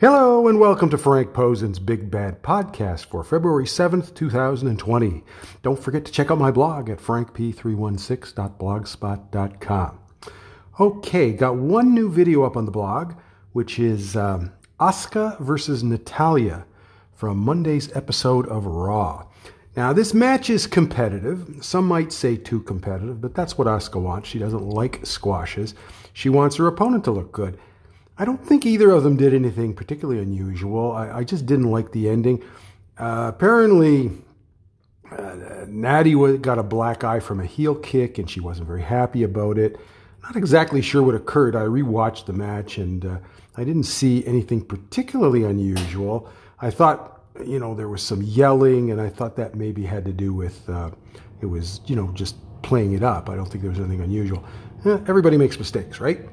Hello and welcome to Frank Posen's Big Bad Podcast for February 7th, 2020. Don't forget to check out my blog at frankp316.blogspot.com. Okay, got one new video up on the blog, which is um, Asuka versus Natalya from Monday's episode of Raw. Now, this match is competitive. Some might say too competitive, but that's what Asuka wants. She doesn't like squashes. She wants her opponent to look good. I don't think either of them did anything particularly unusual. I, I just didn't like the ending. Uh, apparently, uh, Natty got a black eye from a heel kick, and she wasn't very happy about it. Not exactly sure what occurred. I rewatched the match, and uh, I didn't see anything particularly unusual. I thought, you know, there was some yelling, and I thought that maybe had to do with uh, it was, you know, just playing it up. I don't think there was anything unusual. Eh, everybody makes mistakes, right?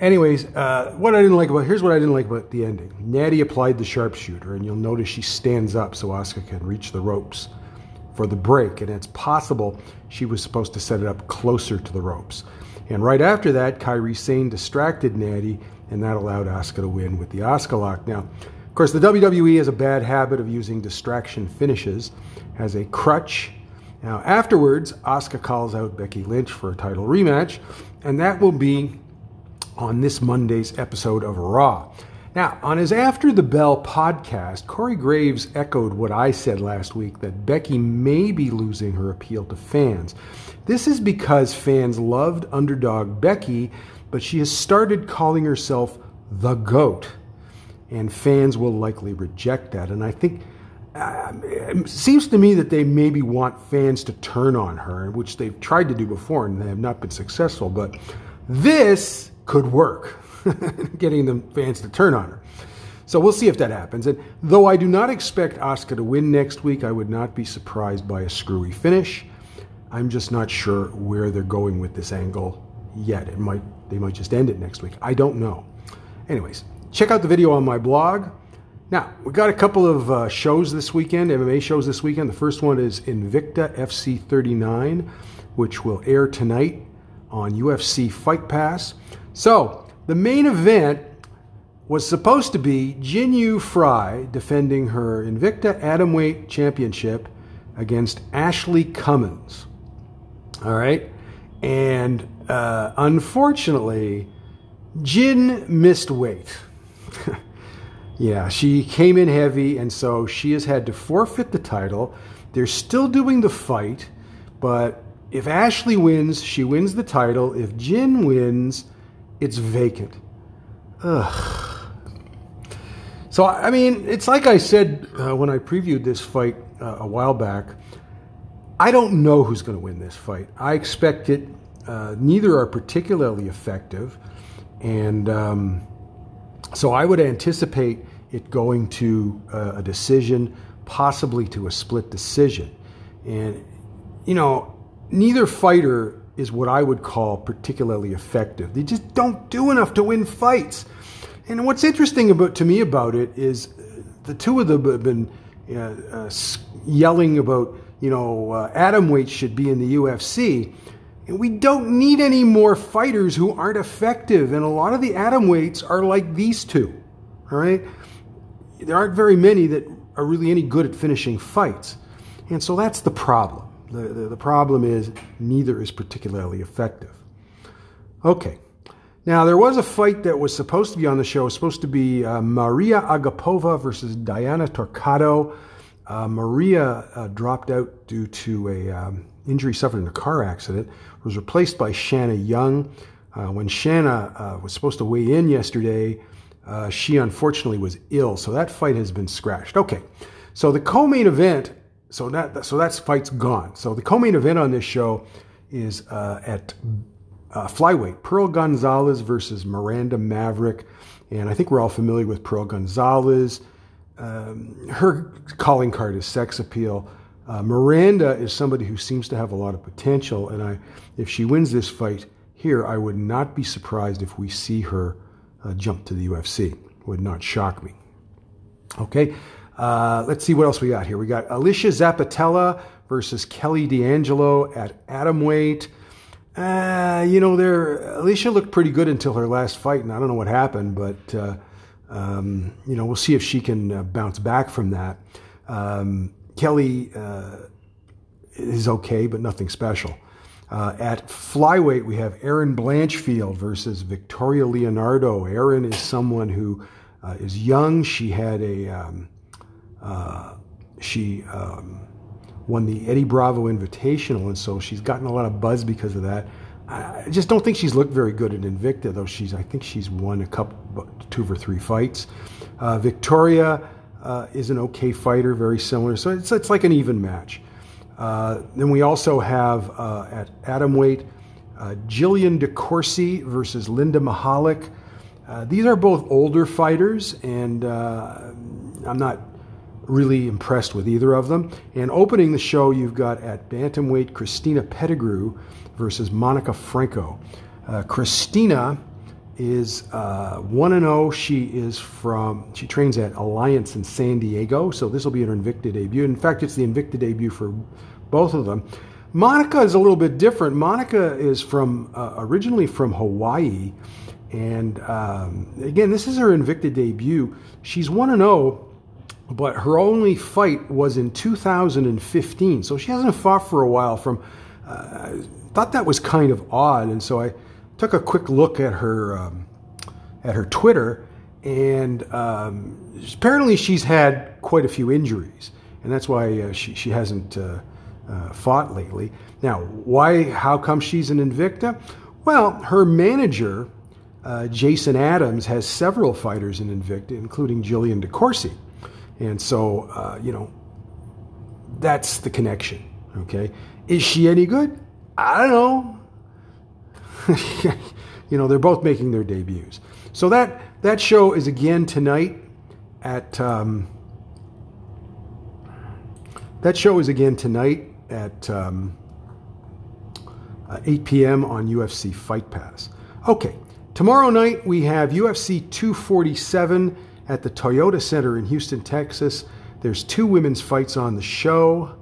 Anyways, uh, what I didn't like about here's what I didn't like about the ending. Natty applied the sharpshooter, and you'll notice she stands up so Asuka can reach the ropes for the break, and it's possible she was supposed to set it up closer to the ropes. And right after that, Kairi Sane distracted Natty, and that allowed Asuka to win with the Asuka lock. Now, of course, the WWE has a bad habit of using distraction finishes as a crutch. Now, afterwards, Asuka calls out Becky Lynch for a title rematch, and that will be on this Monday's episode of Raw. Now, on his After the Bell podcast, Corey Graves echoed what I said last week that Becky may be losing her appeal to fans. This is because fans loved underdog Becky, but she has started calling herself the GOAT, and fans will likely reject that. And I think uh, it seems to me that they maybe want fans to turn on her, which they've tried to do before and they have not been successful. But this could work, getting the fans to turn on her. So we'll see if that happens. And though I do not expect Asuka to win next week, I would not be surprised by a screwy finish. I'm just not sure where they're going with this angle yet. It might they might just end it next week. I don't know. Anyways, check out the video on my blog. Now, we got a couple of uh, shows this weekend, MMA shows this weekend. The first one is Invicta FC 39, which will air tonight on UFC Fight Pass. So, the main event was supposed to be Jinh Yu Frey defending her Invicta Atomweight Championship against Ashley Cummins. All right? And uh, unfortunately, Jinh missed weight. yeah, she came in heavy, and so she has had to forfeit the title. They're still doing the fight, but if Ashley wins, she wins the title. If Jin wins, it's vacant. Ugh. So, I mean, it's like I said uh, when I previewed this fight uh, a while back. I don't know who's going to win this fight. I expect it. Uh, neither are particularly effective. And um, so I would anticipate it going to uh, a decision, possibly to a split decision. And, you know, neither fighter is what I would call particularly effective. They just don't do enough to win fights. And what's interesting about to me about it is the two of them have been uh, uh, yelling about, you know, uh, atom weight should be in the UFC. And we don't need any more fighters who aren't effective. And a lot of the atom weights are like these two. All right? There aren't very many that are really any good at finishing fights. And so that's the problem. The, the, the problem is neither is particularly effective. Okay. Now, there was a fight that was supposed to be on the show. It was supposed to be uh, Maria Agapova versus Diana Torcado. Uh, Maria uh, dropped out due to a um, injury suffered in a car accident. Was replaced by Shanna Young. Uh, when Shanna uh, was supposed to weigh in yesterday, uh, she unfortunately was ill, so that fight has been scratched. Okay, so the co-main event so that so that fight's gone. So the co-main event on this show is uh, at uh, flyweight: Pearl Gonzalez versus Miranda Maverick, and I think we're all familiar with Pearl Gonzalez. Um, her calling card is sex appeal. Uh, Miranda is somebody who seems to have a lot of potential, and I, if she wins this fight here, I would not be surprised if we see her uh, jump to the UFC. Would not shock me. Okay, uh, let's see what else we got here. We got Alesha Zappitella versus Kelly D'Angelo at atomweight. Uh, you know, there Alicia looked pretty good until her last fight, and I don't know what happened, but uh, Um, you know, we'll see if she can uh, bounce back from that. Um, Kelly uh, is okay, but nothing special. Uh, at flyweight, we have Erin Blanchfield versus Victoria Leonardo. Erin is someone who uh, is young. She had a um, uh, she um, won the Eddie Bravo Invitational, and so she's gotten a lot of buzz because of that. I just don't think she's looked very good at Invicta, though. She's I think she's won a couple, two or three fights. Uh, Victoria uh, is an okay fighter, very similar. So it's it's like an even match. Uh, then we also have uh, at atom weight uh, Jillian DeCourcy versus Linda Mihalec. Uh, these are both older fighters, and I'm not really impressed with either of them. And opening the show, you've got at bantamweight Christina Pettigrew versus Monica Franco. Uh, Christina is uh, 1 and 0. She is from, she trains at Alliance in San Diego, so this will be her Invicta debut. In fact, it's the Invicta debut for both of them. Monica is a little bit different. Monica is from, uh, originally from Hawaii. And um, again, this is her Invicta debut. She's 1 and 0 but her only fight was in 2015. So she hasn't fought for a while. From uh, thought that was kind of odd, and so I took a quick look at her um, at her Twitter, and um, apparently she's had quite a few injuries, and that's why uh, she she hasn't uh, uh fought lately. Now, why? How come she's an Invicta? Well, her manager. Uh, Jason Adams has several fighters in Invicta, including Jillian DeCourcy. And so, uh, you know, that's the connection. Okay. Is she any good? I don't know. you know, they're both making their debuts. So that that show is again tonight at um, that show is again tonight at um, uh, 8 p.m. on UFC Fight Pass. Okay, tomorrow night we have UFC 247 at the Toyota Center in Houston, Texas. There's two women's fights on the show.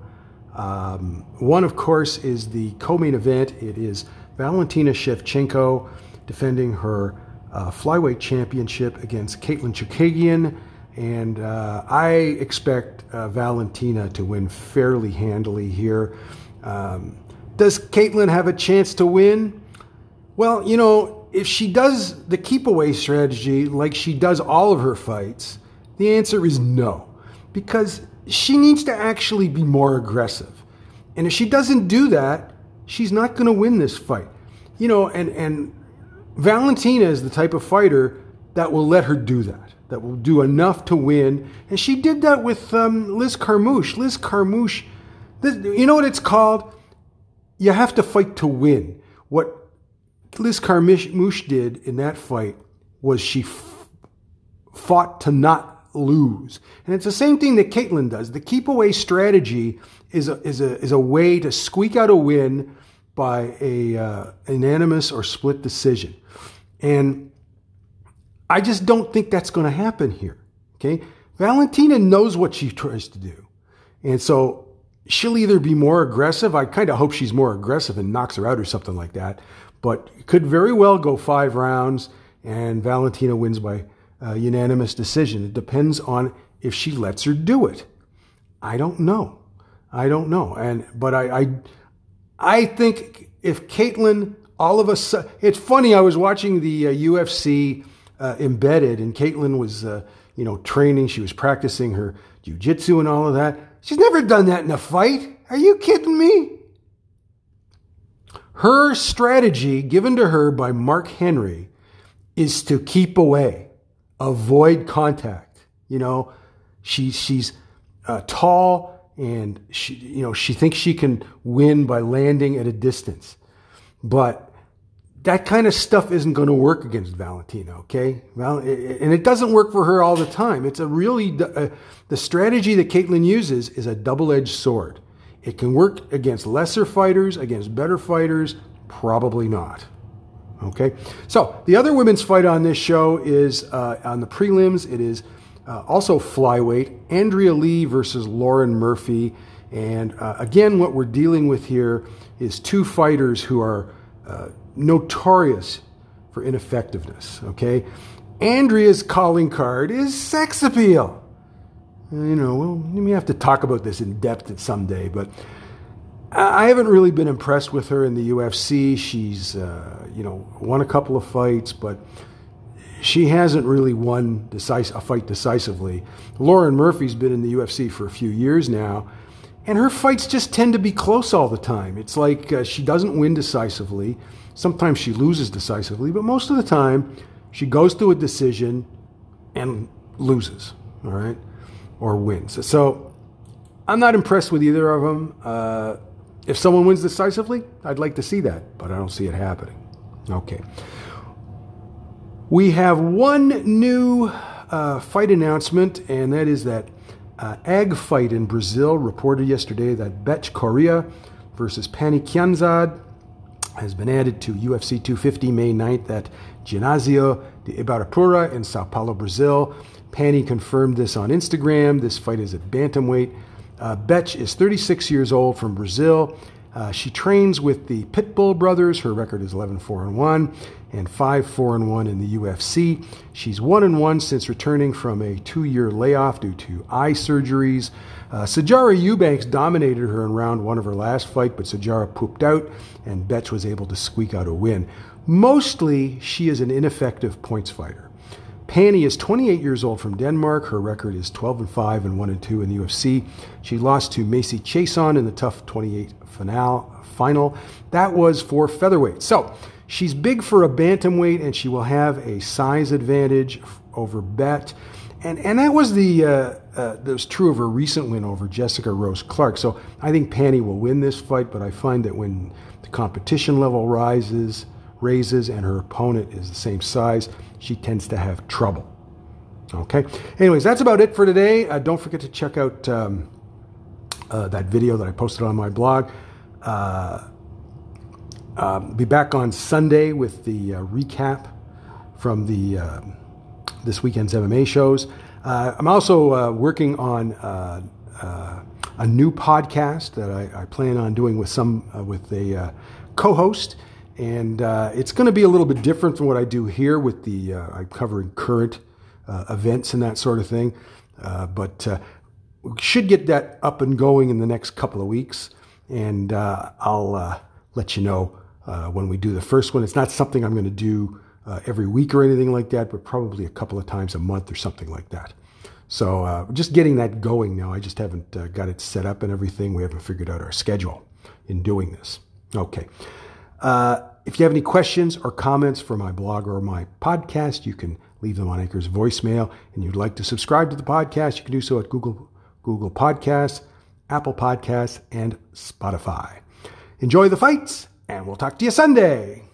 Um, one, of course, is the co main event. It is Valentina Shevchenko defending her uh, flyweight championship against Katlyn Chookagian. And uh, I expect uh, Valentina to win fairly handily here. Um, does Katlyn have a chance to win? Well, you know, if she does the keep away strategy like she does all of her fights, the answer is no. Because she needs to actually be more aggressive. And if she doesn't do that, she's not going to win this fight. You know, and, and Valentina is the type of fighter that will let her do that, that will do enough to win. And she did that with um, Liz Carmouche. Liz Carmouche, this, you know what it's called? You have to fight to win. What Liz Carmouche did in that fight was she f- fought to not lose. And it's the same thing that Katlyn does. The keep away strategy is a, is a, is a way to squeak out a win by a uh, unanimous or split decision. And I just don't think that's going to happen here. Okay. Valentina knows what she tries to do. And so she'll either be more aggressive. I kind of hope she's more aggressive and knocks her out or something like that but could very well go five rounds and Valentina wins by unanimous decision. It depends on if she lets her do it. I don't know. I don't know. And but I I, I think if Katlyn all of a sudden, it's funny. I was watching the uh, UFC uh, embedded, and Katlyn was uh, you know training. She was practicing her jujitsu and all of that. She's never done that in a fight. Are you kidding me? Her strategy given to her by Mark Henry is to keep away, avoid contact. You know, she, she's uh, tall and she, you know, she thinks she can win by landing at a distance. But that kind of stuff isn't going to work against Valentina, okay? Well, and it doesn't work for her all the time. It's a really, uh, the strategy that Katlyn uses is a double edged sword. It can work against lesser fighters, against better fighters, probably not. Okay, so the other women's fight on this show is uh, on the prelims. It is uh, also flyweight Andrea Lee versus Lauren Murphy. And uh, again, what we're dealing with here is two fighters who are uh, notorious for ineffectiveness. Okay, Andrea's calling card is sex appeal. You know, well, we have to talk about this in depth at some day, but I haven't really been impressed with her in the UFC. She's, uh, you know, won a couple of fights, but she hasn't really won decis- a fight decisively. Lauren Murphy's been in the UFC for a few years now, and her fights just tend to be close all the time. It's like uh, she doesn't win decisively. Sometimes she loses decisively, but most of the time she goes to a decision and loses, all right, or wins. So I'm not impressed with either of them. Uh, if someone wins decisively, I'd like to see that, but I don't see it happening. Okay. We have one new uh, fight announcement, and that is that uh, ag fight in Brazil reported yesterday that Bethe Correia versus Pannie Kianzad has been added to UFC 250 May 9th at Ginásio de Ibirapuera in Sao Paulo, Brazil. Pannie confirmed this on Instagram. This fight is at bantamweight. Uh, Bethe is 36 years old from Brazil. Uh, she trains with the Pitbull brothers. Her record is 11 4 and 1 and 5 4 and 1 in the UFC. She's 1 and 1 since returning from a two year layoff due to eye surgeries. Uh, Sijara Eubanks dominated her in round one of her last fight, but Sijara pooped out, and Bethe was able to squeak out a win. Mostly, she is an ineffective points fighter. Pannie is 28 years old from Denmark. Her record is 12 and 5 and 1 and 2 in the UFC. She lost to Macy Chiasson in the TUF 28 final. That was for featherweight. So she's big for a bantamweight, and she will have a size advantage over Bet. And, and that was the uh, uh, that was true of her recent win over Jessica Rose Clark. So I think Pannie will win this fight, but I find that when the competition level rises, raises, and her opponent is the same size, she tends to have trouble. Okay. Anyways, that's about it for today. Uh, don't forget to check out um, uh, that video that I posted on my blog. Uh, um, be back on Sunday with the uh, recap from the uh, this weekend's MMA shows. Uh, I'm also working on a new podcast that I, I, plan on doing with some with a co-host, and it's going to be a little bit different from what I do here. With the I'm covering current events and that sort of thing, but we should get that up and going in the next couple of weeks and uh, I'll uh, let you know uh, when we do the first one. It's not something I'm going to do uh, every week or anything like that, but probably a couple of times a month or something like that. So uh, just getting that going now. I just haven't uh, got it set up and everything. We haven't figured out our schedule in doing this. Okay. Uh, if you have any questions or comments for my blog or my podcast, you can leave them on Anchor's voicemail. And you'd like to subscribe to the podcast, you can do so at Google Google Podcasts Apple Podcasts, and Spotify. Enjoy the fights, and we'll talk to you Sunday.